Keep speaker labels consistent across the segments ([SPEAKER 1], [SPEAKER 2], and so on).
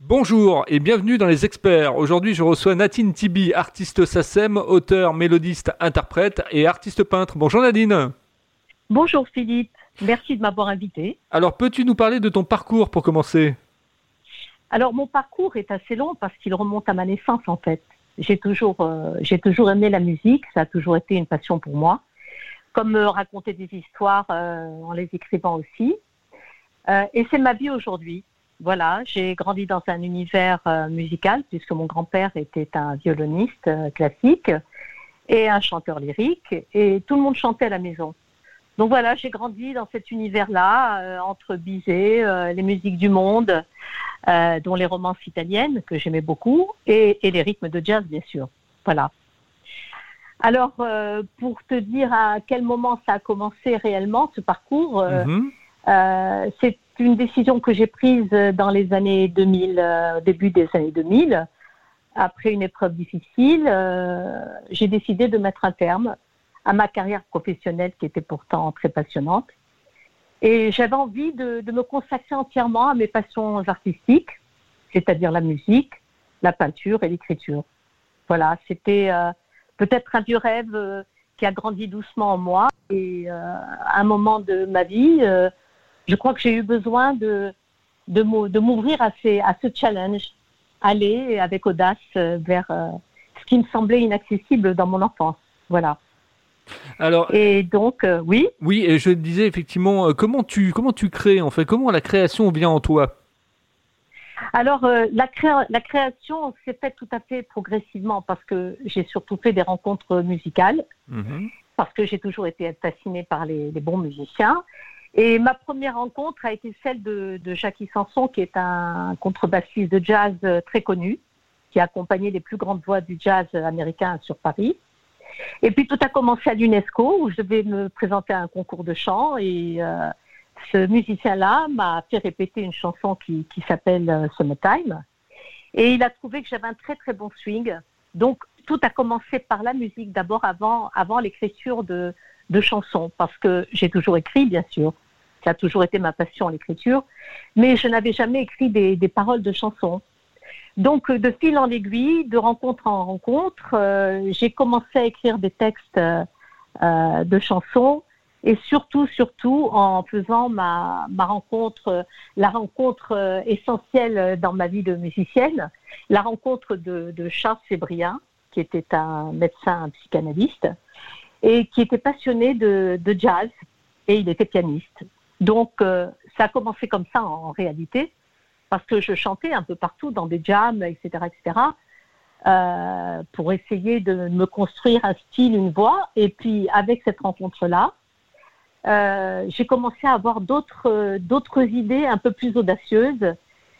[SPEAKER 1] Bonjour et bienvenue dans les experts. Aujourd'hui, je reçois Nadine Tibi, artiste SACEM, auteur, mélodiste, interprète et artiste peintre. Bonjour Nadine.
[SPEAKER 2] Bonjour Philippe, merci de m'avoir invité.
[SPEAKER 1] Alors, peux-tu nous parler de ton parcours pour commencer?
[SPEAKER 2] Alors, mon parcours est assez long parce qu'il remonte à ma naissance en fait. J'ai toujours, euh, j'ai toujours aimé la musique, ça a toujours été une passion pour moi. Comme me raconter des histoires euh, en les écrivant aussi. Euh, et c'est ma vie aujourd'hui. Voilà, j'ai grandi dans un univers euh, musical puisque mon grand-père était un violoniste euh, classique et un chanteur lyrique et tout le monde chantait à la maison. Donc voilà, j'ai grandi dans cet univers-là, euh, entre Bizet, les musiques du monde, dont les romances italiennes que j'aimais beaucoup, et, les rythmes de jazz, bien sûr. Voilà. Alors, pour te dire à quel moment ça a commencé réellement, ce parcours, mm-hmm. c'est une décision que j'ai prise dans les années 2000, euh, début des années 2000. Après une épreuve difficile, euh, j'ai décidé de mettre un terme à ma carrière professionnelle qui était pourtant très passionnante. Et j'avais envie de, me consacrer entièrement à mes passions artistiques, c'est-à-dire la musique, la peinture et l'écriture. Voilà, c'était euh, peut-être un vieux rêve qui a grandi doucement en moi. Et à un moment de ma vie, je crois que j'ai eu besoin de, de m'ouvrir à, à ce challenge, aller avec audace euh, vers euh, ce qui me semblait inaccessible dans mon enfance. Voilà. Alors, et donc, euh, oui.
[SPEAKER 1] Oui, et je disais effectivement, comment tu comment tu crées en fait? Comment la création vient en toi?
[SPEAKER 2] Alors, la, la création s'est faite tout à fait progressivement parce que j'ai surtout fait des rencontres musicales, mhm. parce que j'ai toujours été fascinée par les, les bons musiciens. Et ma première rencontre a été celle de, Jackie Sanson, qui est un contrebassiste de jazz très connu, qui a accompagné les plus grandes voix du jazz américain sur Paris. Et puis tout a commencé à l'UNESCO, où je devais me présenter à un concours de chant. Et euh, ce musicien-là m'a fait répéter une chanson qui, s'appelle euh, Summertime. Et il a trouvé que j'avais un très très bon swing. Donc tout a commencé par la musique d'abord, avant, avant l'écriture de chansons, parce que j'ai toujours écrit, bien sûr. Ça a toujours été ma passion, l'écriture. Mais je n'avais jamais écrit des, paroles de chansons. Donc, de fil en aiguille, de rencontre en rencontre, euh, j'ai commencé à écrire des textes euh, de chansons et surtout, surtout en faisant ma, rencontre, la rencontre euh, essentielle dans ma vie de musicienne, la rencontre de, Charles Sébrien, qui était un médecin un psychanalyste et qui était passionné de jazz et il était pianiste. Donc, euh, ça a commencé comme ça en, réalité, parce que je chantais un peu partout dans des jams, etc., etc., euh, pour essayer de me construire un style, une voix. Et puis, avec cette rencontre-là, euh, j'ai commencé à avoir d'autres d'autres idées un peu plus audacieuses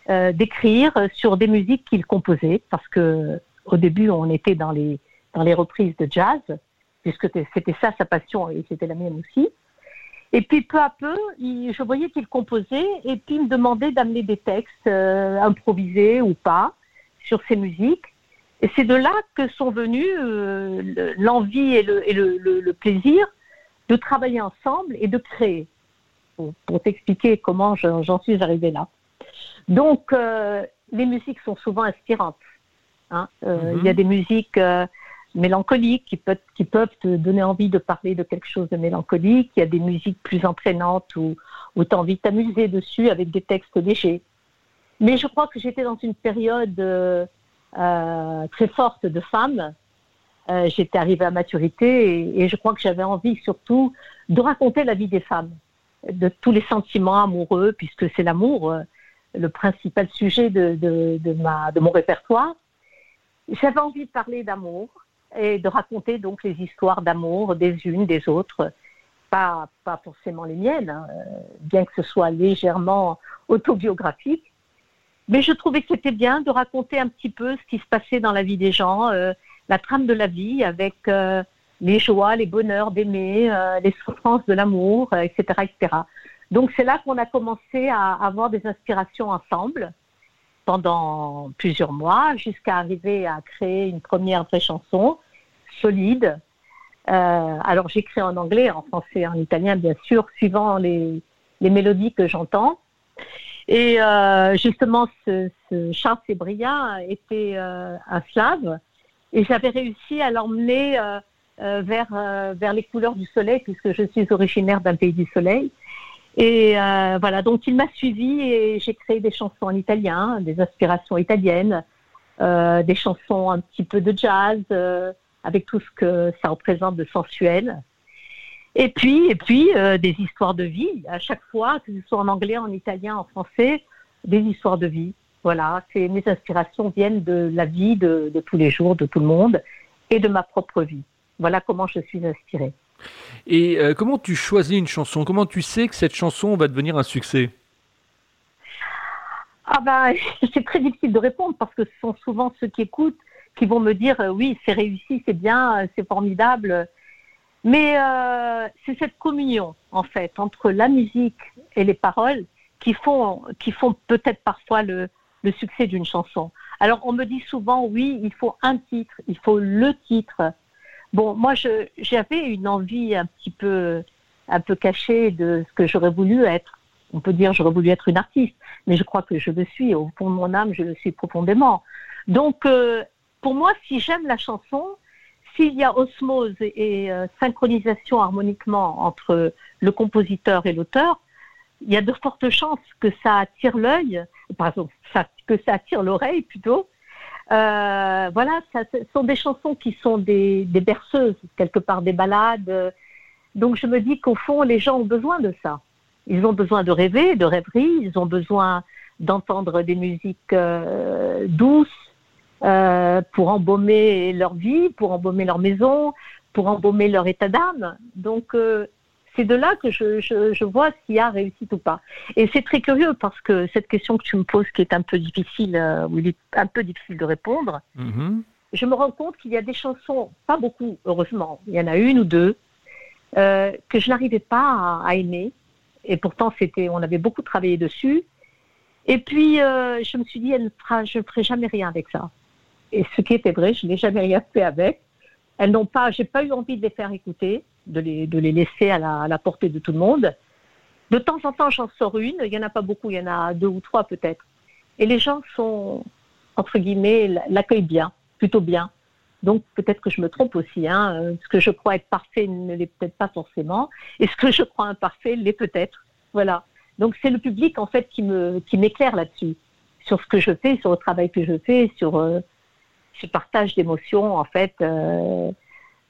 [SPEAKER 2] d'écrire sur des musiques qu'il composait, parce que au début, on était dans les dans les reprises de jazz, puisque c'était ça sa passion et c'était la mienne aussi. Et puis peu à peu, je voyais qu'il composait et puis il me demandait d'amener des textes euh, improvisés ou pas sur ses musiques. Et c'est de là que sont venus euh, l'envie et, le, plaisir de travailler ensemble et de créer. Pour, t'expliquer comment j'en suis arrivée là. Donc, euh, les musiques sont souvent inspirantes. Hein. Il y a mhm. des musiques mélancoliques qui peuvent, qui peuvent te donner envie de parler de quelque chose de mélancolique. Il y a des musiques plus entraînantes où, où tu as envie de t'amuser dessus avec des textes légers. Mais je crois que j'étais dans une période euh, euh très forte de femme. Euh, j'étais arrivée à maturité et, et je crois que j'avais envie surtout de raconter la vie des femmes, de tous les sentiments amoureux, puisque c'est l'amour euh, le principal sujet de, de, de, ma, de mon répertoire. J'avais envie de parler d'amour, et de raconter donc les histoires d'amour des unes, des autres, pas, pas forcément les miennes, hein, bien que ce soit légèrement autobiographique. Mais je trouvais que c'était bien de raconter un petit peu ce qui se passait dans la vie des gens, euh, la trame de la vie avec euh, les joies, les bonheurs d'aimer, euh, les souffrances de l'amour, etc., etc. Donc c'est là qu'on a commencé à avoir des inspirations ensemble pendant plusieurs mois jusqu'à arriver à créer une première vraie chanson solide. Euh, alors j'écris en anglais, en français, en italien bien sûr, suivant les, les mélodies que j'entends. Et justement, ce, Charles Sébrien était un slave et j'avais réussi à l'emmener vers, vers les couleurs du soleil puisque je suis originaire d'un pays du soleil. Et euh, voilà, donc il m'a suivi et j'ai créé des chansons en italien, des inspirations italiennes, euh, des chansons un petit peu de jazz, euh, avec tout ce que ça représente de sensuel. Et puis, et puis des histoires de vie à chaque fois, que ce soit en anglais, en italien, en français, des histoires de vie. Voilà, c'est mes inspirations viennent de la vie de, de tous les jours, de tout le monde, et de ma propre vie. Voilà comment je suis inspirée.
[SPEAKER 1] Et euh, comment tu choisis une chanson? Comment tu sais que cette chanson va devenir un succès?
[SPEAKER 2] Ah ben, c'est très difficile de répondre parce que ce sont souvent ceux qui écoutent qui vont me dire euh, oui, c'est réussi, c'est bien, euh, c'est formidable. Mais c'est cette communion en fait entre la musique et les paroles qui font qui font peut-être parfois le, le succès d'une chanson. Alors on me dit souvent oui, il faut un titre, il faut le titre. Bon, moi, j'avais une envie un petit peu, un peu cachée de ce que j'aurais voulu être. On peut dire j'aurais voulu être une artiste, mais je crois que je le suis. Au fond de mon âme, je le suis profondément. Donc, euh, pour moi, si j'aime la chanson, s'il y a osmose et, euh, synchronisation harmoniquement entre le compositeur et l'auteur, il y a de fortes chances que ça attire l'œil, pardon, que ça attire l'oreille plutôt, euh, voilà, ça, ce sont des chansons qui sont des, berceuses, quelque part des ballades. Donc je me dis qu'au fond, les gens ont besoin de ça. Ils ont besoin de rêver, de rêverie, ils ont besoin d'entendre des musiques euh, douces euh, pour embaumer leur vie, pour embaumer leur maison, pour embaumer leur état d'âme. Donc c'est de là que je, je, vois s'il y a réussite ou pas. Et c'est très curieux parce que cette question que tu me poses, qui est un peu difficile, euh, où il est un peu difficile de répondre, mm-hmm. je me rends compte qu'il y a des chansons, pas beaucoup, heureusement, il y en a une ou deux, euh, que je n'arrivais pas à, aimer. Et pourtant, c'était, on avait beaucoup travaillé dessus. Et puis, euh, je me suis dit, elle fera, je ne ferai jamais rien avec ça. Et ce qui était vrai, je n'ai jamais rien fait avec. Elles n'ont pas, j'ai pas eu envie de les faire écouter de les, de les laisser à la, portée de tout le monde. De temps en temps, j'en sors une. Il n'y en a pas beaucoup, il y en a deux ou trois peut-être. Et les gens sont, entre guillemets, l'accueillent bien, plutôt bien. Donc peut-être que je me trompe aussi. Hein. Ce que je crois être parfait ne l'est peut-être pas forcément. Et ce que je crois imparfait l'est peut-être. Voilà. Donc c'est le public en fait qui me qui m'éclaire là-dessus, sur ce que je fais, sur le travail que je fais, sur euh, ce partage d'émotions en fait. Euh,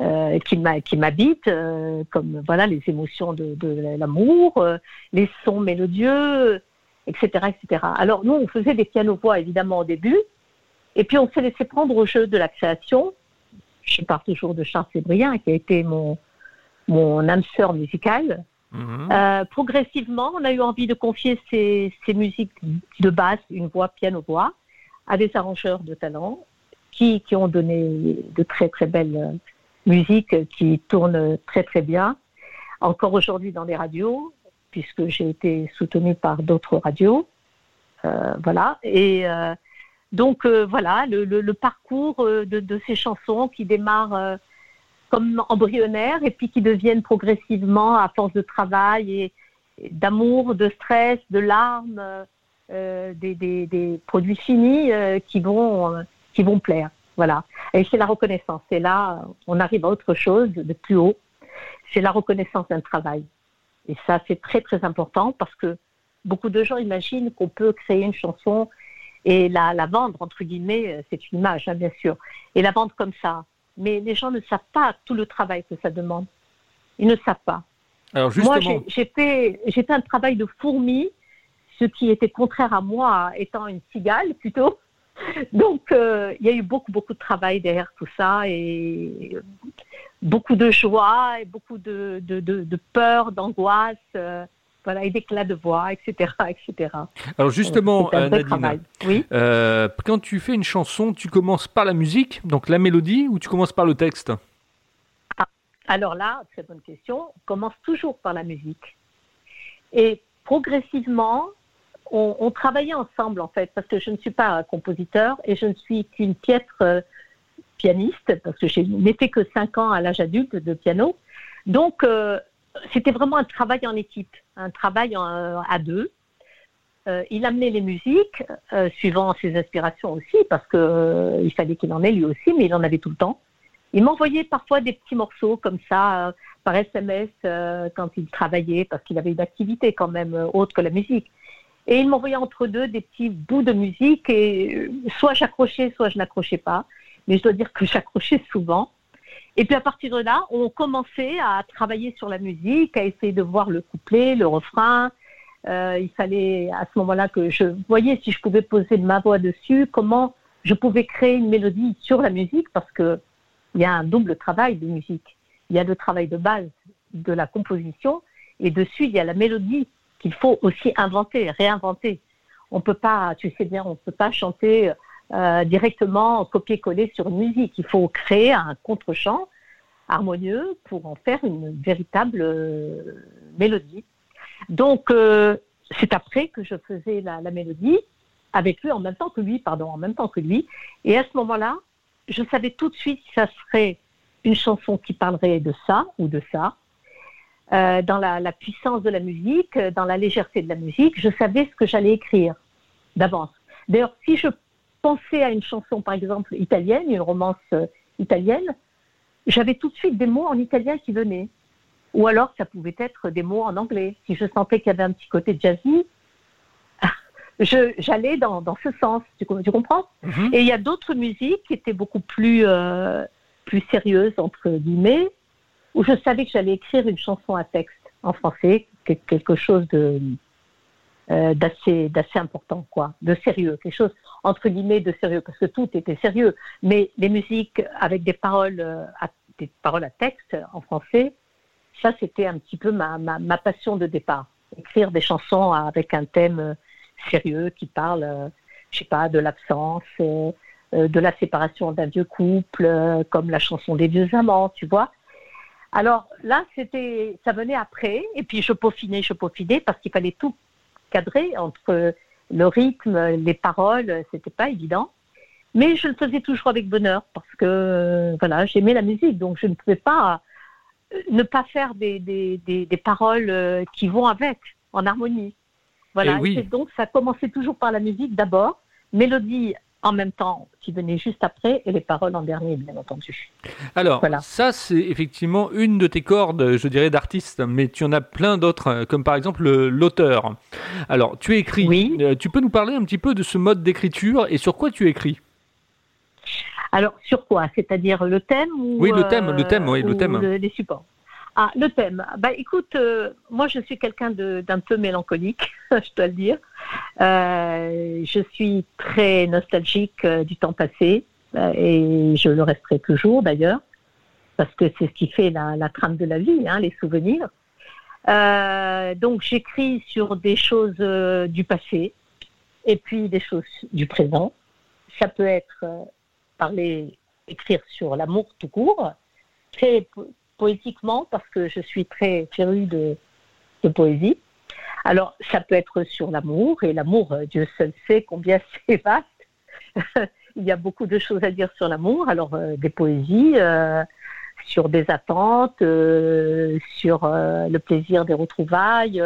[SPEAKER 2] euh, qui m'habitent, euh, comme voilà les émotions de, l'amour, euh, les sons mélodieux, etc., etc. Alors nous, on faisait des pianos-voix évidemment au début, et puis on s'est laissé prendre au jeu de la création. Je parle toujours de Charles Sébrien, qui a été mon, mon âme sœur musicale. Mhm. progressivement, on a eu envie de confier ces, ces musiques de basse, une voix piano-voix, à des arrangeurs de talent qui, ont donné de très très belles musique qui tourne très très bien, encore aujourd'hui dans les radios, puisque j'ai été soutenue par d'autres radios. Euh, voilà. Et euh, donc euh, voilà, le, parcours de, ces chansons qui démarrent comme embryonnaires et puis qui deviennent progressivement, à force de travail et, d'amour, de stress, de larmes, des, produits finis qui vont qui vont plaire. Voilà. Et c'est la reconnaissance. Et là, on arrive à autre chose de plus haut. C'est la reconnaissance d'un travail. Et ça, c'est très, très important parce que beaucoup de gens imaginent qu'on peut créer une chanson et la, la vendre, entre guillemets, c'est une image, hein, bien sûr, et la vendre comme ça. Mais les gens ne savent pas tout le travail que ça demande. Ils ne savent pas. Alors justement... Moi, j'ai fait, fait un travail de fourmi, ce qui était contraire à moi, étant une cigale plutôt. Donc, euh, il y a eu beaucoup, beaucoup de travail derrière tout ça et beaucoup de joie et beaucoup de, de, de, peur, d'angoisse, euh, voilà, et d'éclat de voix, etc., etc.
[SPEAKER 1] Alors justement, euh, Nadine, oui quand tu fais une chanson, tu commences par la musique, donc la mélodie, ou tu commences par le texte?
[SPEAKER 2] Ah, Alors là, très bonne question. On commence toujours par la musique. Et progressivement, on, travaillait ensemble en fait, parce que je ne suis pas compositeur et je ne suis qu'une piètre euh, pianiste, parce que je n'ai fait que 5 ans à l'âge adulte de piano. Donc, euh, c'était vraiment un travail en équipe, un travail à deux. il amenait les musiques suivant ses inspirations aussi, parce que il fallait qu'il en ait lui aussi, mais il en avait tout le temps. Il m'envoyait parfois des petits morceaux comme ça par SMS quand il travaillait, parce qu'il avait une activité quand même autre que la musique. Et il m'envoyait entre deux des petits bouts de musique et soit j'accrochais, soit je n'accrochais pas. Mais je dois dire que j'accrochais souvent. Et puis à partir de là, on commençait à travailler sur la musique, à essayer de voir le couplet, le refrain. Euh, il fallait à ce moment-là que je voyais si je pouvais poser ma voix dessus, comment je pouvais créer une mélodie sur la musique, parce que il y a un double travail de musique. Il y a le travail de base de la composition, et dessus il y a la mélodie qu'il faut aussi inventer, réinventer. On peut pas, tu sais bien, on peut pas chanter euh, directement copier-coller sur une musique. Il faut créer un contre-champ harmonieux pour en faire une véritable euh, mélodie. Donc, euh, c'est après que je faisais la, la, mélodie avec lui en même temps que lui, pardon, en même temps que lui. Et à ce moment-là, je savais tout de suite si ça serait une chanson qui parlerait de ça ou de ça, euh, dans la, puissance de la musique, euh, dans la légèreté de la musique, je savais ce que j'allais écrire d'avance. D'ailleurs, si je pensais à une chanson, par exemple, italienne, une romance euh, italienne, j'avais tout de suite des mots en italien qui venaient. Ou alors, ça pouvait être des mots en anglais. Si je sentais qu'il y avait un petit côté jazzy, j'allais dans, dans, ce sens. Tu, tu comprends? Mhm. Et il y a d'autres musiques qui étaient beaucoup plus, plus sérieuses, entre guillemets, où je savais que j'allais écrire une chanson à texte en français, quelque chose de euh, d'assez d'assez important, quoi, de sérieux, quelque chose entre guillemets de sérieux, parce que tout était sérieux. Mais les musiques avec des paroles euh, à, des paroles à texte en français, ça c'était un petit peu ma, ma, ma, passion de départ, écrire des chansons avec un thème euh, sérieux qui parle, euh, je sais pas, de l'absence. de la séparation d'un vieux couple, comme la chanson des vieux amants, tu vois. Alors là, c'était, ça venait après, et puis je peaufinais, je peaufinais, parce qu'il fallait tout cadrer entre le rythme, les paroles, c'était pas évident. Mais je le faisais toujours avec bonheur, parce que voilà, j'aimais la musique, donc je ne pouvais pas euh, ne pas faire des, des, des, paroles euh, qui vont avec, en harmonie. Voilà, et donc ça commençait toujours par la musique d'abord, mélodie en même temps qui venait juste après et les paroles en dernier, bien entendu.
[SPEAKER 1] Alors, ça, c'est effectivement une de tes cordes, je dirais, d'artiste, mais tu en as plein d'autres, euh, comme par exemple l'auteur. Alors, tu écris. Oui. Euh, tu peux nous parler un petit peu de ce mode d'écriture et sur quoi tu écris?
[SPEAKER 2] Alors, sur quoi? C'est-à-dire le thème ou,
[SPEAKER 1] Oui, le thème, le thème, oui, le thème.
[SPEAKER 2] les supports? Ah, le thème. Bah, écoute, euh, moi, je suis quelqu'un d'un peu mélancolique, je dois le dire. Euh, je suis très nostalgique euh, du temps passé et je le resterai toujours d'ailleurs, parce que c'est ce qui fait la, trame de la vie, hein, les souvenirs. donc, j'écris sur des choses du passé et puis des choses du présent. Ça peut être parler, écrire sur l'amour tout court. C'est poétiquement parce que je suis très férue de, poésie. Alors, ça peut être sur l'amour, et l'amour, euh, Dieu seul sait combien c'est vaste. Il y a beaucoup de choses à dire sur l'amour. Alors, euh, des poésies, euh, sur des attentes, sur le plaisir des retrouvailles,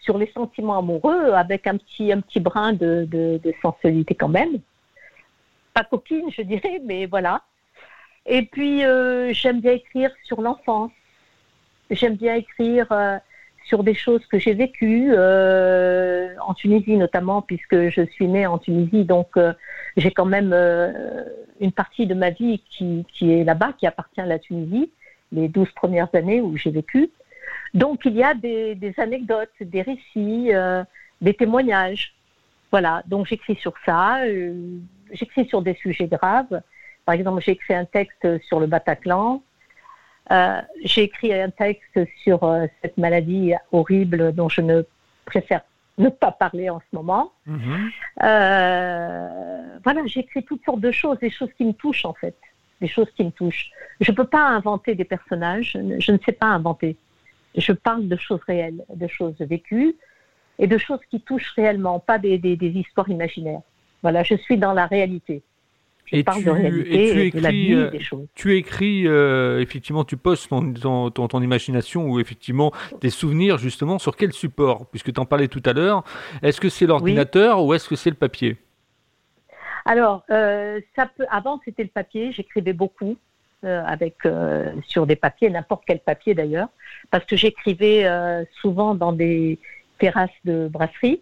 [SPEAKER 2] sur les sentiments amoureux, avec un petit, un petit brin de, de, de sensualité quand même. Pas coquine, je dirais, mais voilà. Et puis, euh, j'aime bien écrire sur l'enfance. J'aime bien écrire euh, sur des choses que j'ai vécues, euh, en Tunisie notamment, puisque je suis née en Tunisie. Donc, j'ai quand même une partie de ma vie qui, qui est là-bas, qui appartient à la Tunisie, les douze premières années où j'ai vécu. Donc, il y a des, des anecdotes, des récits, des témoignages. Voilà, donc j'écris sur ça, j'écris sur des sujets graves. Par exemple, j'ai écrit un texte sur le Bataclan. Euh, j'ai écrit un texte sur euh, cette maladie horrible dont je ne préfère ne pas parler en ce moment. Mhm. Euh, voilà, j'écris toutes sortes de choses, des choses qui me touchent en fait, des choses qui me touchent. Je ne peux pas inventer des personnages, je ne sais pas inventer. Je parle de choses réelles, de choses vécues et de choses qui touchent réellement, pas des histoires imaginaires. Voilà, je suis dans la réalité. De réalité, tu écris, de
[SPEAKER 1] euh,
[SPEAKER 2] des choses.
[SPEAKER 1] Tu écris, euh, effectivement, tu postes ton, ton, ton, imagination ou effectivement tes souvenirs justement sur quel support? Puisque tu en parlais tout à l'heure, est-ce que c'est l'ordinateur ou est-ce que c'est le papier?
[SPEAKER 2] Alors, euh, ça peut, avant c'était le papier, j'écrivais beaucoup. avec sur des papiers, n'importe quel papier d'ailleurs, parce que j'écrivais souvent dans des terrasses de brasserie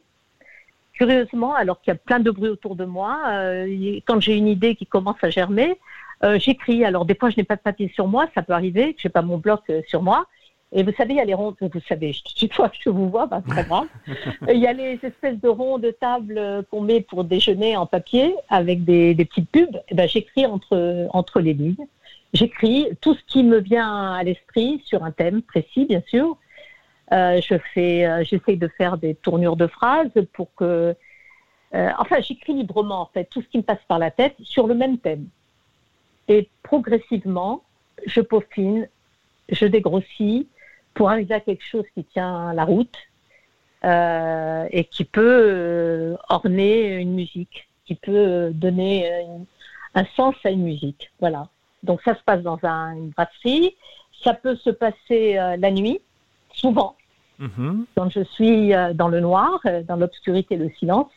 [SPEAKER 2] curieusement, alors qu'il y a plein de bruit autour de moi, euh, quand j'ai une idée qui commence à germer, euh, j'écris. Alors des fois, je n'ai pas de papier sur moi, ça peut arriver, que je n'ai pas mon bloc euh, sur moi. Et vous savez, il y a les rondes, vous savez, chaque fois que je vous vois, bah, c'est pas grave. il y a les espèces de ronds de table qu'on met pour déjeuner en papier avec des, petites pubs. Et ben, j'écris entre, entre les lignes. J'écris tout ce qui me vient à l'esprit sur un thème précis, bien sûr. Euh, je fais, euh, j'essaye de faire des tournures de phrases pour que, euh, enfin, j'écris librement en fait tout ce qui me passe par la tête sur le même thème. Et progressivement, je peaufine, je dégrossis pour arriver à quelque chose qui tient la route et qui peut orner une musique, qui peut donner un sens à une musique. Voilà. Donc ça se passe dans un, une brasserie. Ça peut se passer la nuit souvent. Mhm. Quand je suis euh, dans le noir, euh, dans l'obscurité, le silence,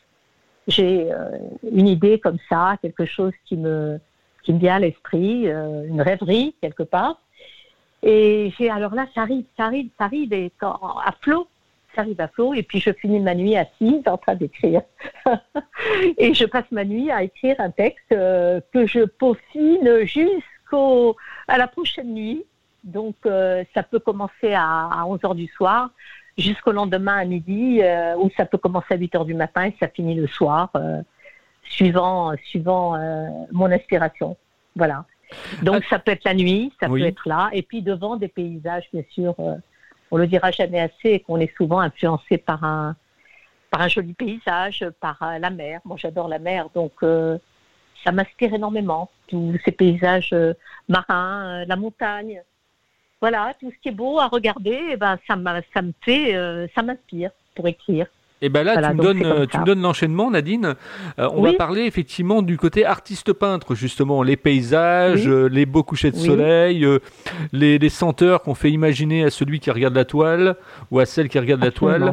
[SPEAKER 2] j'ai euh, une idée comme ça, quelque chose qui me, qui me vient à l'esprit, une rêverie quelque part. Et j'ai alors là, ça arrive, ça arrive, ça arrive et à flot, ça arrive à flot. Et puis je finis ma nuit assise en train d'écrire. et je passe ma nuit à écrire un texte que je peaufine jusqu'au à la prochaine nuit. Donc, euh, ça peut commencer à, 11 h du soir jusqu'au lendemain à midi, euh, ou ça peut commencer à 8 h du matin et ça finit le soir, euh, suivant, suivant mon inspiration. Voilà. Donc, ça peut être la nuit, ça peut être là, et puis devant des paysages, bien sûr. on le dira jamais assez, qu'on est souvent influencé par un, par un joli paysage, par la mer. Moi, j'adore la mer, donc ça m'inspire énormément. Tous ces paysages marins, la montagne voilà, tout ce qui est beau à regarder, eh ben, ça, ça me fait, euh, ça m'inspire pour écrire.
[SPEAKER 1] Et eh ben là, tu, me donnes, euh, tu me donnes l'enchaînement, Nadine. Euh, on va parler effectivement du côté artiste-peintre, justement, les paysages, les beaux couchers de soleil, les, senteurs qu'on fait imaginer à celui qui regarde la toile ou à celle qui regarde la toile.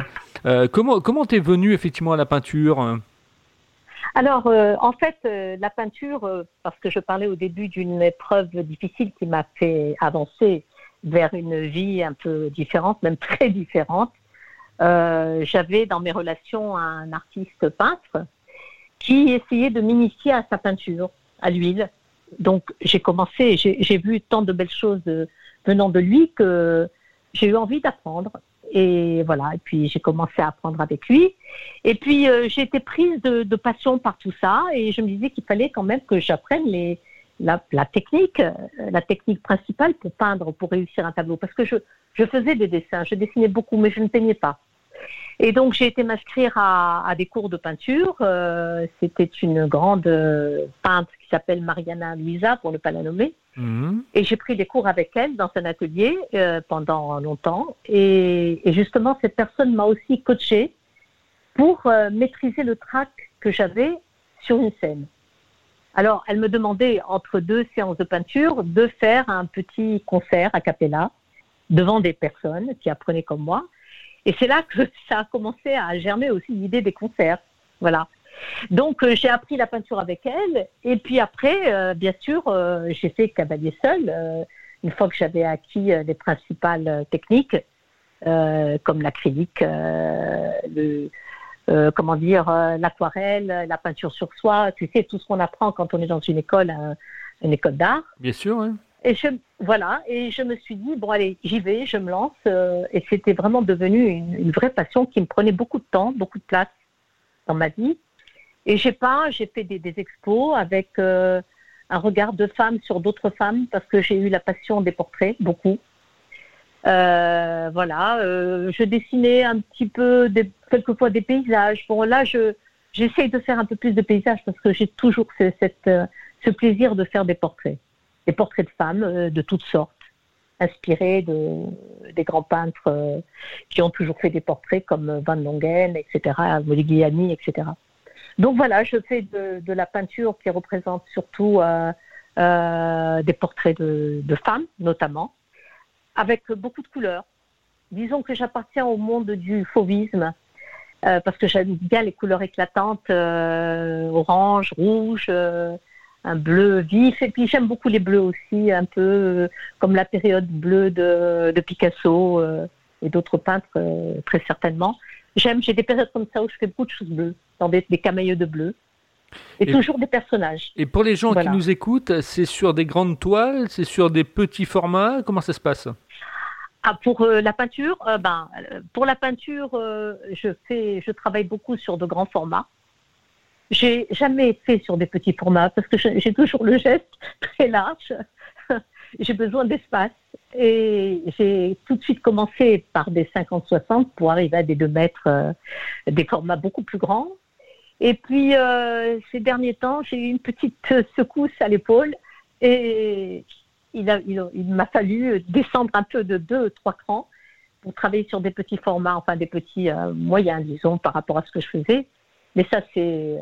[SPEAKER 1] comment comment t'es venu effectivement à la peinture?
[SPEAKER 2] Alors, en fait, la peinture, parce que je parlais au début d'une épreuve difficile qui m'a fait avancer vers une vie un peu différente, même très différente. Euh, j'avais dans mes relations un artiste peintre qui essayait de m'initier à sa peinture, à l'huile. Donc j'ai commencé, j'ai vu tant de belles choses venant de lui que j'ai eu envie d'apprendre. Et voilà, et puis j'ai commencé à apprendre avec lui. Et puis euh, j'ai été prise de, de, passion par tout ça et je me disais qu'il fallait quand même que j'apprenne les, la, technique, euh, la technique principale pour peindre, pour réussir un tableau. Parce que je, je faisais des dessins, je dessinais beaucoup, mais je ne peignais pas. Et donc j'ai été m'inscrire à, à, des cours de peinture. Euh, c'était une grande euh, peintre qui s'appelle Mariana Luisa, pour ne pas la nommer. Mhm. Et j'ai pris des cours avec elle dans un atelier pendant longtemps. Et, et, justement, cette personne m'a aussi coaché pour maîtriser le trac que j'avais sur une scène. Alors, elle me demandait, entre deux séances de peinture, de faire un petit concert a cappella devant des personnes qui apprenaient comme moi. Et c'est là que ça a commencé à germer aussi l'idée des concerts. Voilà. Donc, euh, j'ai appris la peinture avec elle. Et puis après, euh, bien sûr, euh, j'ai fait cavalier seul. une fois que j'avais acquis les principales techniques, comme l'acrylique, le, euh, comment dire, euh, l'aquarelle, la peinture sur soie, tu sais, tout ce qu'on apprend quand on est dans une école, euh, une école d'art.
[SPEAKER 1] Bien sûr, oui.
[SPEAKER 2] Et je, voilà, et je me suis dit, bon allez, j'y vais, je me lance, et c'était vraiment devenu une, vraie passion qui me prenait beaucoup de temps, beaucoup de place dans ma vie. Et j'ai pas, j'ai fait des, des, expos avec un regard de femme sur d'autres femmes parce que j'ai eu la passion des portraits, beaucoup. Euh, voilà, euh, je dessinais un petit peu, des, quelquefois des paysages. Bon, là, je, j'essaye de faire un peu plus de paysages parce que j'ai toujours ce, cette, euh, ce plaisir de faire des portraits. Des portraits de femmes de toutes sortes, inspirés de, des grands peintres qui ont toujours fait des portraits comme Van Longen, etc., Modigliani, etc. Donc voilà, je fais de, la peinture qui représente surtout des portraits de, de, femmes, notamment, avec beaucoup de couleurs. Disons que j'appartiens au monde du fauvisme, euh, parce que j'aime bien les couleurs éclatantes, euh, orange, rouge, euh, un bleu vif, et puis j'aime beaucoup les bleus aussi, un peu comme la période bleue de, de Picasso et d'autres peintres très certainement. J'aime, j'ai des périodes comme ça où je fais beaucoup de choses bleues, dans des, des de bleu. Et, toujours des personnages.
[SPEAKER 1] Et pour les gens qui nous écoutent, c'est sur des grandes toiles, c'est sur des petits formats, comment ça se passe?
[SPEAKER 2] Ah, pour euh, la peinture, euh, ben, euh, pour la peinture, je fais, je travaille beaucoup sur de grands formats. J'ai jamais fait sur des petits formats parce que j'ai toujours le geste très large. j'ai besoin d'espace et j'ai tout de suite commencé par des 50-60 pour arriver à des 2 mètres, des formats beaucoup plus grands. Et puis ces derniers temps, j'ai eu une petite secousse à l'épaule et il, m'a fallu descendre un peu de deux, trois crans pour travailler sur des petits formats, enfin des petits euh, moyens, disons, par rapport à ce que je faisais. Mais ça, c'est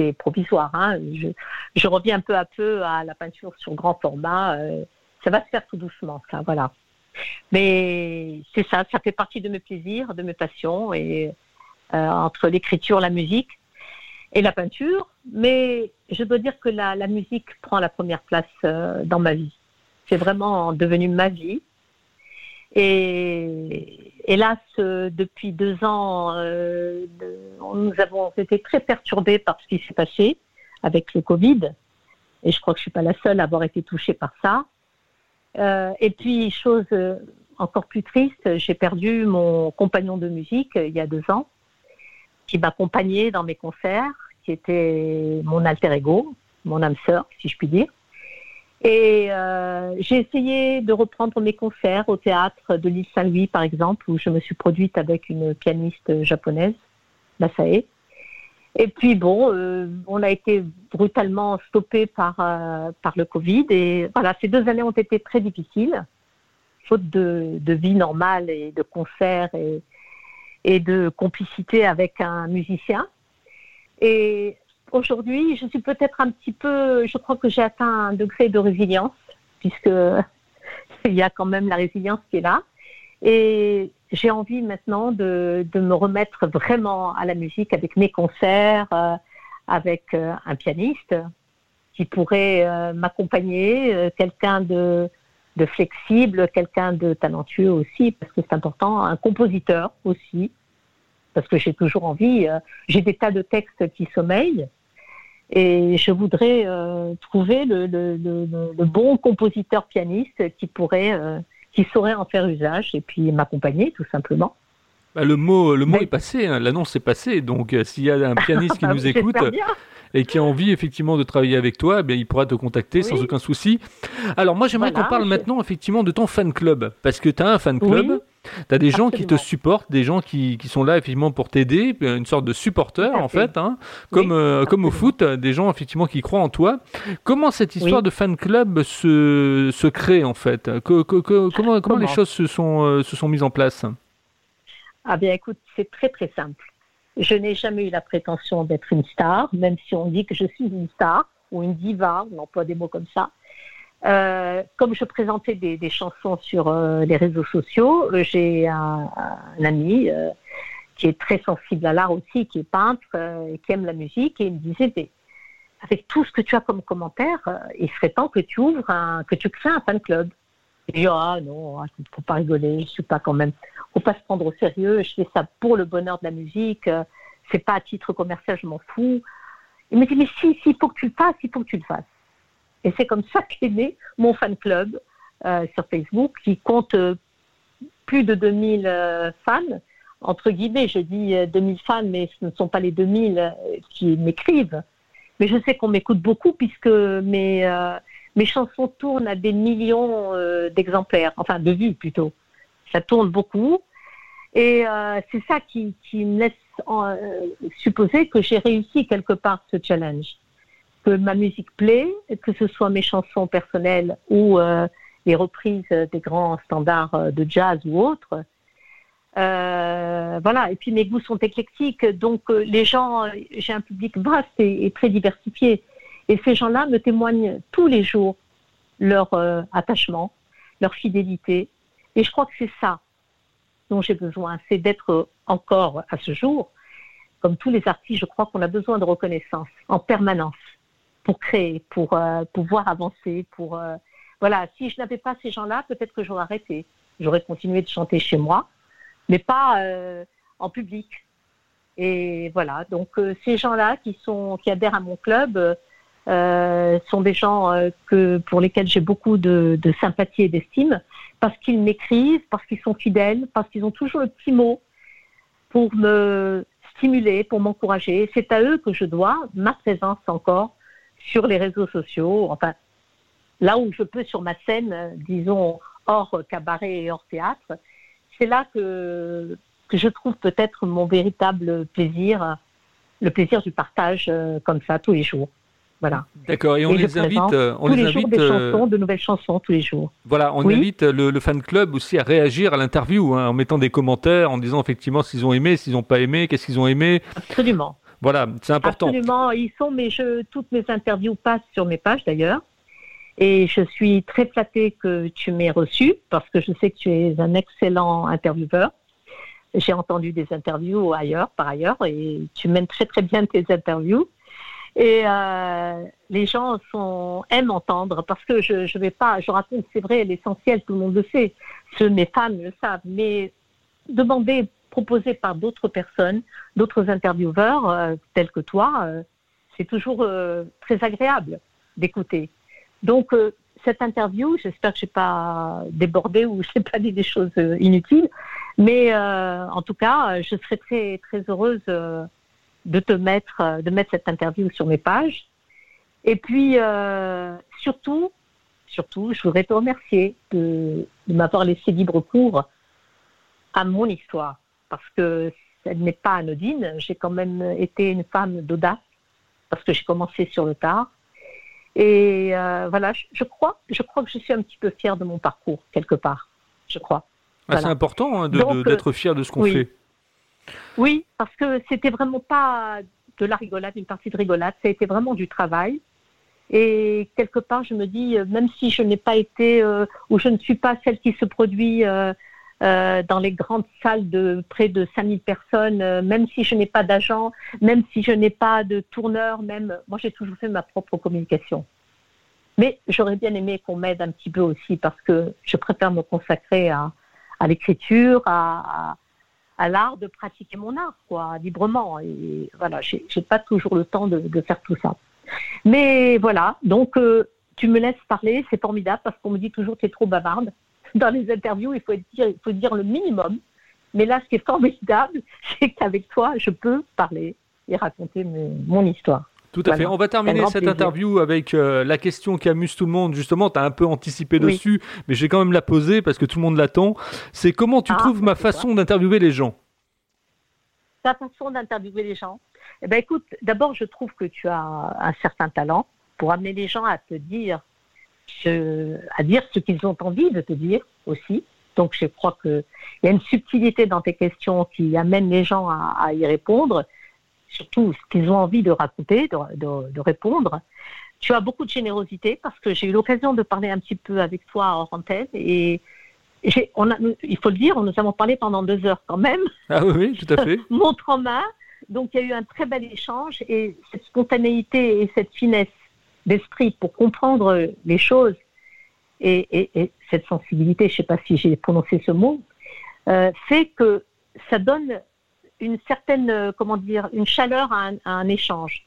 [SPEAKER 2] euh, provisoire. Hein. Je, reviens peu à peu à la peinture sur grand format. Euh, ça va se faire tout doucement, ça, voilà. Mais c'est ça, ça fait partie de mes plaisirs, de mes passions, et entre l'écriture, la musique, et la peinture, mais je dois dire que la, musique prend la première place euh, dans ma vie. C'est vraiment devenu ma vie. Et hélas, euh, depuis deux ans, euh, nous avons été très perturbés par ce qui s'est passé avec le Covid. Et je crois que je ne suis pas la seule à avoir été touchée par ça. et puis, chose encore plus triste, j'ai perdu mon compagnon de musique il y a deux ans, qui m'accompagnait dans mes concerts qui était mon alter ego, mon âme sœur, si je puis dire. Et euh, j'ai essayé de reprendre mes concerts au théâtre de l'île Saint-Louis, par exemple, où je me suis produite avec une pianiste japonaise, Masae. Et puis bon, euh, on a été brutalement stoppé par, euh, par le Covid. Et voilà, ces deux années ont été très difficiles, faute de, de vie normale et de concerts et, et de complicité avec un musicien. Et aujourd'hui, je suis peut-être un petit peu, je crois que j'ai atteint un degré de résilience, puisque il y a quand même la résilience qui est là. Et j'ai envie maintenant de, de, me remettre vraiment à la musique avec mes concerts, euh, avec euh, un pianiste qui pourrait euh, m'accompagner, quelqu'un de, de flexible, quelqu'un de talentueux aussi, parce que c'est important, un compositeur aussi, parce que j'ai toujours envie, euh, j'ai des tas de textes qui sommeillent, et je voudrais euh, trouver le, bon compositeur pianiste qui pourrait, euh, qui saurait en faire usage, et puis m'accompagner tout simplement.
[SPEAKER 1] Bah, le mot, le mot est passé, hein. l'annonce est passée, donc s'il y a un pianiste qui nous écoute et qui a envie effectivement de travailler avec toi, eh bien, il pourra te contacter sans aucun souci. Alors moi j'aimerais qu'on parle maintenant effectivement de ton fan club, parce que tu as un fan club. Tu as des gens qui te supportent, des gens qui, qui sont là effectivement pour t'aider, une sorte de supporter en fait, hein, comme, euh, comme au foot, des gens effectivement qui croient en toi. Comment cette histoire de fan club se, se crée en fait? Comment, comment, les choses se sont, euh, se sont mises en place?
[SPEAKER 2] Ah bien écoute, c'est très très simple. Je n'ai jamais eu la prétention d'être une star, même si on dit que je suis une star ou une diva, on emploie des mots comme ça. Euh, comme je présentais des, chansons sur euh, les réseaux sociaux, euh, j'ai un, ami qui est très sensible à l'art aussi, qui est peintre et qui aime la musique, et il me disait, avec tout ce que tu as comme commentaire, il serait temps que tu ouvres un, que tu crées un fan club. Dis, ah non, il ne faut pas rigoler, je suis pas quand même, faut pas se prendre au sérieux, je fais ça pour le bonheur de la musique, c'est pas à titre commercial, je m'en fous. Il me dit, mais si, si, faut que tu le fasses, il faut que tu le fasses. Et c'est comme ça qu'est né mon fan club euh, sur Facebook, qui compte euh, plus de 2000 euh, fans. Entre guillemets, je dis 2000 fans, mais ce ne sont pas les 2000 qui m'écrivent. Mais je sais qu'on m'écoute beaucoup puisque mes, mes chansons tournent à des millions d'exemplaires, enfin de vues plutôt. Ça tourne beaucoup. Et c'est ça qui, me laisse supposer que j'ai réussi quelque part ce challenge que ma musique plaît, que ce soit mes chansons personnelles ou euh, les reprises des grands standards euh, de jazz ou autres, voilà, et puis mes goûts sont éclectiques, donc les gens, j'ai un public vaste et, très diversifié. Et ces gens-là me témoignent tous les jours leur attachement, leur fidélité. Et je crois que c'est ça dont j'ai besoin, c'est d'être encore à ce jour, comme tous les artistes, je crois qu'on a besoin de reconnaissance en permanence pour créer, pour euh, pouvoir avancer, pour euh, voilà. Si je n'avais pas ces gens-là, peut-être que j'aurais arrêté. J'aurais continué de chanter chez moi, mais pas euh, en public. Et voilà. Donc ces gens-là qui sont qui adhèrent à mon club sont des gens que pour lesquels j'ai beaucoup de, de sympathie et d'estime parce qu'ils m'écrivent, parce qu'ils sont fidèles, parce qu'ils ont toujours le petit mot pour me stimuler, pour m'encourager. C'est à eux que je dois ma présence encore sur les réseaux sociaux, enfin, là où je peux sur ma scène, disons, hors cabaret et hors théâtre. C'est là que, que je trouve peut-être mon véritable plaisir, le plaisir du partage euh, comme ça tous les jours. Voilà.
[SPEAKER 1] D'accord, et on les invite,
[SPEAKER 2] euh, on tous les, invite, des euh, chansons, de nouvelles chansons tous les jours.
[SPEAKER 1] Voilà, on invite le, fan club aussi à réagir à l'interview hein, en mettant des commentaires, en disant effectivement s'ils ont aimé, s'ils n'ont pas aimé, qu'est-ce qu'ils ont aimé.
[SPEAKER 2] Absolument.
[SPEAKER 1] Voilà, c'est important.
[SPEAKER 2] Absolument, ils sont, mais je, toutes mes interviews passent sur mes pages d'ailleurs. Et je suis très flattée que tu m'aies reçu parce que je sais que tu es un excellent intervieweur. J'ai entendu des interviews ailleurs, par ailleurs, et tu mènes très très bien tes interviews. Et euh, les gens sont, aiment entendre parce que je, je vais pas, je raconte, c'est vrai, l'essentiel, tout le monde le sait. Ceux, mes femmes le savent, mais demander, proposer par d'autres personnes, d'autres intervieweurs euh, tels que toi, euh, c'est toujours euh, très agréable d'écouter. Donc cette interview, j'espère que j'ai pas débordé ou j'ai pas dit des choses inutiles, mais en tout cas, je serais très très heureuse de te mettre, euh, de mettre cette interview sur mes pages. Et puis, euh, surtout, surtout, je voudrais te remercier de, m'avoir laissé libre cours à mon histoire, parce que elle n'est pas anodine. J'ai quand même été une femme d'audace, parce que j'ai commencé sur le tard. Et euh, voilà, je, crois, je crois que je suis un petit peu fière de mon parcours quelque part. Je crois.
[SPEAKER 1] Ah, c'est important hein, d'être fier de ce qu'on fait.
[SPEAKER 2] Oui, parce que c'était vraiment pas de la rigolade, une partie de rigolade, ça a été vraiment du travail. Et quelque part, je me dis, euh, même si je n'ai pas été, euh, ou je ne suis pas celle qui se produit euh, dans les grandes salles de près de 5000 personnes, même si je n'ai pas d'agent, même si je n'ai pas de tourneur, même, moi j'ai toujours fait ma propre communication. Mais j'aurais bien aimé qu'on m'aide un petit peu aussi parce que je préfère me consacrer à, à l'écriture, à, à l'art de pratiquer mon art, quoi, librement. Et voilà, j'ai pas toujours le temps de, faire tout ça. Mais voilà, donc euh, tu me laisses parler, c'est formidable parce qu'on me dit toujours que tu es trop bavarde. Dans les interviews, il faut dire le minimum. Mais là, ce qui est formidable, c'est qu'avec toi, je peux parler et raconter mon histoire.
[SPEAKER 1] Tout à fait. On va terminer cette interview avec euh, la question qui amuse tout le monde. Justement, tu as un peu anticipé dessus, mais je vais quand même la poser parce que tout le monde l'attend. C'est comment tu ah, trouves ma façon d'interviewer les gens?
[SPEAKER 2] Ta façon d'interviewer les gens Eh ben, écoute, d'abord, je trouve que tu as un certain talent pour amener les gens à te dire, à dire ce qu'ils ont envie de te dire aussi. Donc, je crois qu'il y a une subtilité dans tes questions qui amène les gens à y répondre surtout ce qu'ils ont envie de raconter, de, répondre. Tu as beaucoup de générosité parce que j'ai eu l'occasion de parler un petit peu avec toi en antenne et on a, il faut le dire, nous avons parlé pendant deux heures quand même.
[SPEAKER 1] Ah oui, tout à fait.
[SPEAKER 2] Montre en main. Donc il y a eu un très bel échange et cette spontanéité et cette finesse d'esprit pour comprendre les choses et, cette sensibilité, je ne sais pas si j'ai prononcé ce mot, euh, fait que ça donne une certaine, euh, comment dire, une chaleur à un, échange.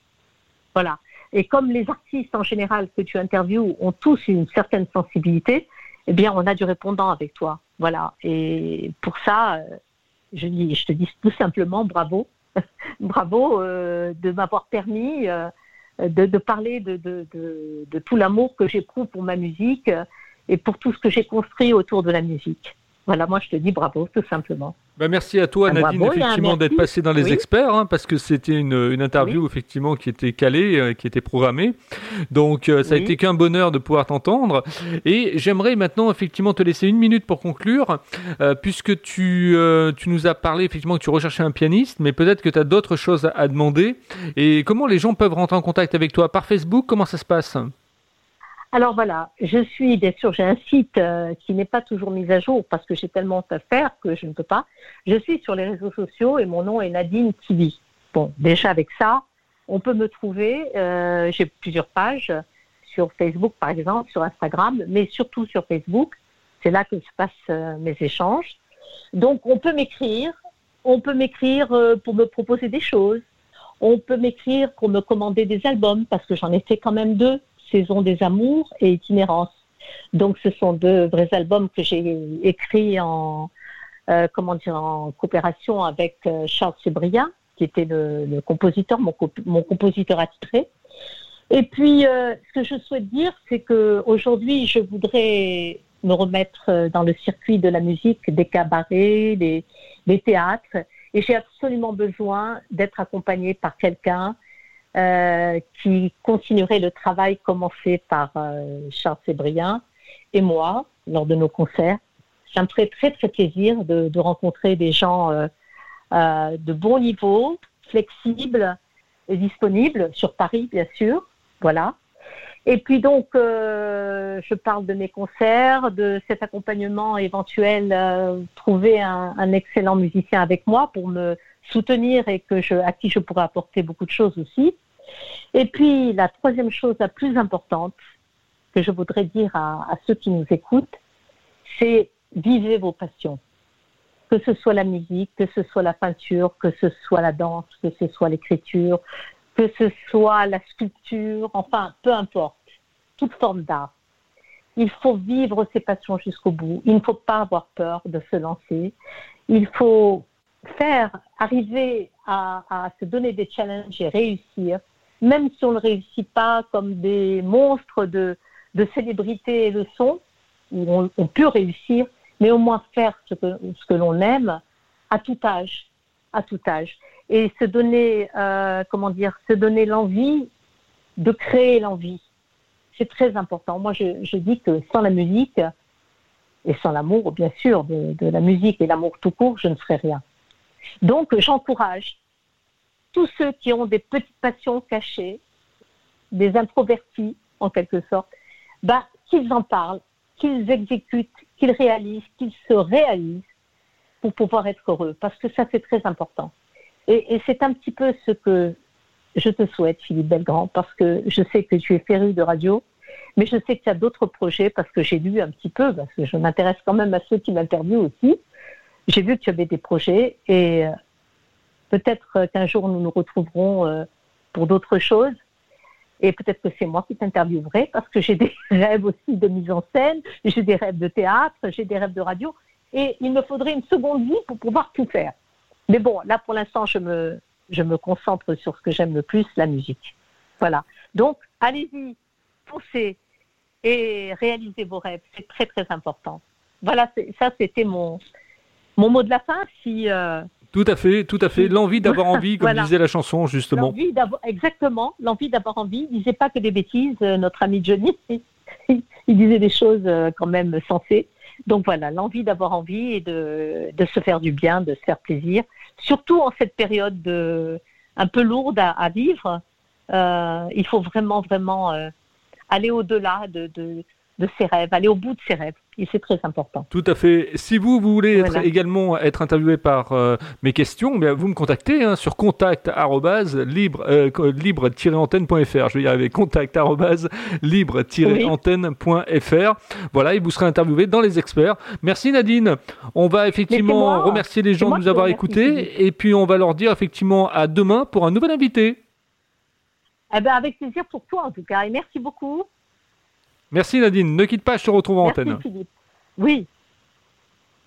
[SPEAKER 2] Voilà. Et comme les artistes en général que tu interviews ont tous une certaine sensibilité, eh bien, on a du répondant avec toi. Voilà. Et pour ça, euh, je, dis, je te dis tout simplement bravo. bravo euh, de m'avoir permis de, parler de, de, de tout l'amour que j'éprouve pour ma musique et pour tout ce que j'ai construit autour de la musique. Voilà, moi je te dis bravo, tout simplement.
[SPEAKER 1] Bah, merci à toi, Nadine, effectivement, d'être passée dans les experts, hein, parce que c'était une, interview, effectivement, qui était calée, euh, qui était programmée. Donc, euh, ça a été qu'un bonheur de pouvoir t'entendre. Et j'aimerais maintenant, effectivement, te laisser une minute pour conclure, euh, puisque tu, tu nous as parlé, effectivement, que tu recherchais un pianiste, mais peut-être que tu as d'autres choses à demander. Et comment les gens peuvent rentrer en contact avec toi? Par Facebook Comment ça se passe?
[SPEAKER 2] Alors voilà, je suis, bien sûr, j'ai un site euh, qui n'est pas toujours mis à jour parce que j'ai tellement à faire que je ne peux pas. Je suis sur les réseaux sociaux et mon nom est Nadine TV. Bon, déjà avec ça, on peut me trouver. Euh, j'ai plusieurs pages sur Facebook, par exemple, sur Instagram, mais surtout sur Facebook. C'est là que se passent euh, mes échanges. Donc, on peut m'écrire. On peut m'écrire pour me proposer des choses. On peut m'écrire pour me commander des albums parce que j'en ai fait quand même deux Saison des Amours et Itinérance. Donc, ce sont deux vrais albums que j'ai écrits en, euh, comment dire, en coopération avec euh, Charles Sebria, qui était le, compositeur, mon, compositeur attitré. Et puis, euh, ce que je souhaite dire, c'est que aujourd'hui, je voudrais me remettre dans le circuit de la musique, des cabarets, des, des théâtres, et j'ai absolument besoin d'être accompagnée par quelqu'un euh, qui continuerait le travail commencé par euh, Charles Sébrien et moi lors de nos concerts. Ça me ferait très très plaisir de, de rencontrer des gens euh, euh, de bon niveau, flexibles et disponibles sur Paris bien sûr. Voilà. Et puis donc, euh, je parle de mes concerts, de cet accompagnement éventuel, trouver un, un, excellent musicien avec moi pour me soutenir et que je, à qui je pourrais apporter beaucoup de choses aussi. Et puis, la troisième chose la plus importante que je voudrais dire à, à ceux qui nous écoutent, c'est vivez vos passions. Que ce soit la musique, que ce soit la peinture, que ce soit la danse, que ce soit l'écriture, que ce soit la sculpture, enfin, peu importe, toute forme d'art. Il faut vivre ses passions jusqu'au bout. Il ne faut pas avoir peur de se lancer. Il faut faire, arriver à, à se donner des challenges et réussir, même si on ne réussit pas comme des monstres de, de célébrité et de son, où on, on, peut réussir, mais au moins faire ce que, ce que l'on aime à tout âge, à tout âge et se donner, euh, comment dire, se donner l'envie de créer l'envie. C'est très important. Moi, je, je, dis que sans la musique et sans l'amour, bien sûr, de, de, la musique et l'amour tout court, je ne ferais rien. Donc, j'encourage tous ceux qui ont des petites passions cachées, des introvertis en quelque sorte, bah, qu'ils en parlent, qu'ils exécutent, qu'ils réalisent, qu'ils se réalisent pour pouvoir être heureux, parce que ça c'est très important. Et, c'est un petit peu ce que je te souhaite, Philippe Belgrand, parce que je sais que tu es féru de radio, mais je sais que tu as d'autres projets, parce que j'ai lu un petit peu, parce que je m'intéresse quand même à ceux qui m'interviewent aussi. J'ai vu que tu avais des projets, et euh, peut-être qu'un jour nous nous retrouverons euh, pour d'autres choses. Et peut-être que c'est moi qui t'interviewerai, parce que j'ai des rêves aussi de mise en scène, j'ai des rêves de théâtre, j'ai des rêves de radio, et il me faudrait une seconde vie pour pouvoir tout faire. Mais bon, là pour l'instant, je me, je me concentre sur ce que j'aime le plus, la musique. Voilà. Donc, allez-y, foncez et réalisez vos rêves. C'est très, très important. Voilà, ça, c'était mon, mon mot de la fin. Si. Euh...
[SPEAKER 1] Tout à fait, tout à fait. L'envie d'avoir envie, comme voilà. disait la chanson, justement.
[SPEAKER 2] L'envie exactement, l'envie d'avoir envie. Il disait pas que des bêtises, euh, notre ami Johnny. il disait des choses euh, quand même sensées. Donc voilà, l'envie d'avoir envie et de, de, se faire du bien, de se faire plaisir surtout en cette période de, un peu lourde à, à vivre, euh, il faut vraiment, vraiment euh, aller au-delà de, de, de ses rêves, aller au bout de ses rêves. Et c'est très important.
[SPEAKER 1] Tout à fait. Si vous, vous voulez voilà. être également être interviewé par euh, mes questions, bien, vous me contactez hein, sur contact libre euh, libre-antenne.fr. Je vais y arriver contact libre-antenne.fr. Voilà, et vous serez interviewé dans les experts. Merci Nadine. On va effectivement remercier les gens de nous avoir écoutés et puis on va leur dire effectivement à demain pour un nouvel invité.
[SPEAKER 2] Eh ben avec plaisir pour toi en tout cas et merci beaucoup.
[SPEAKER 1] Merci Nadine. Ne quitte pas, je te retrouve en
[SPEAKER 2] Merci
[SPEAKER 1] antenne.
[SPEAKER 2] Philippe. Oui.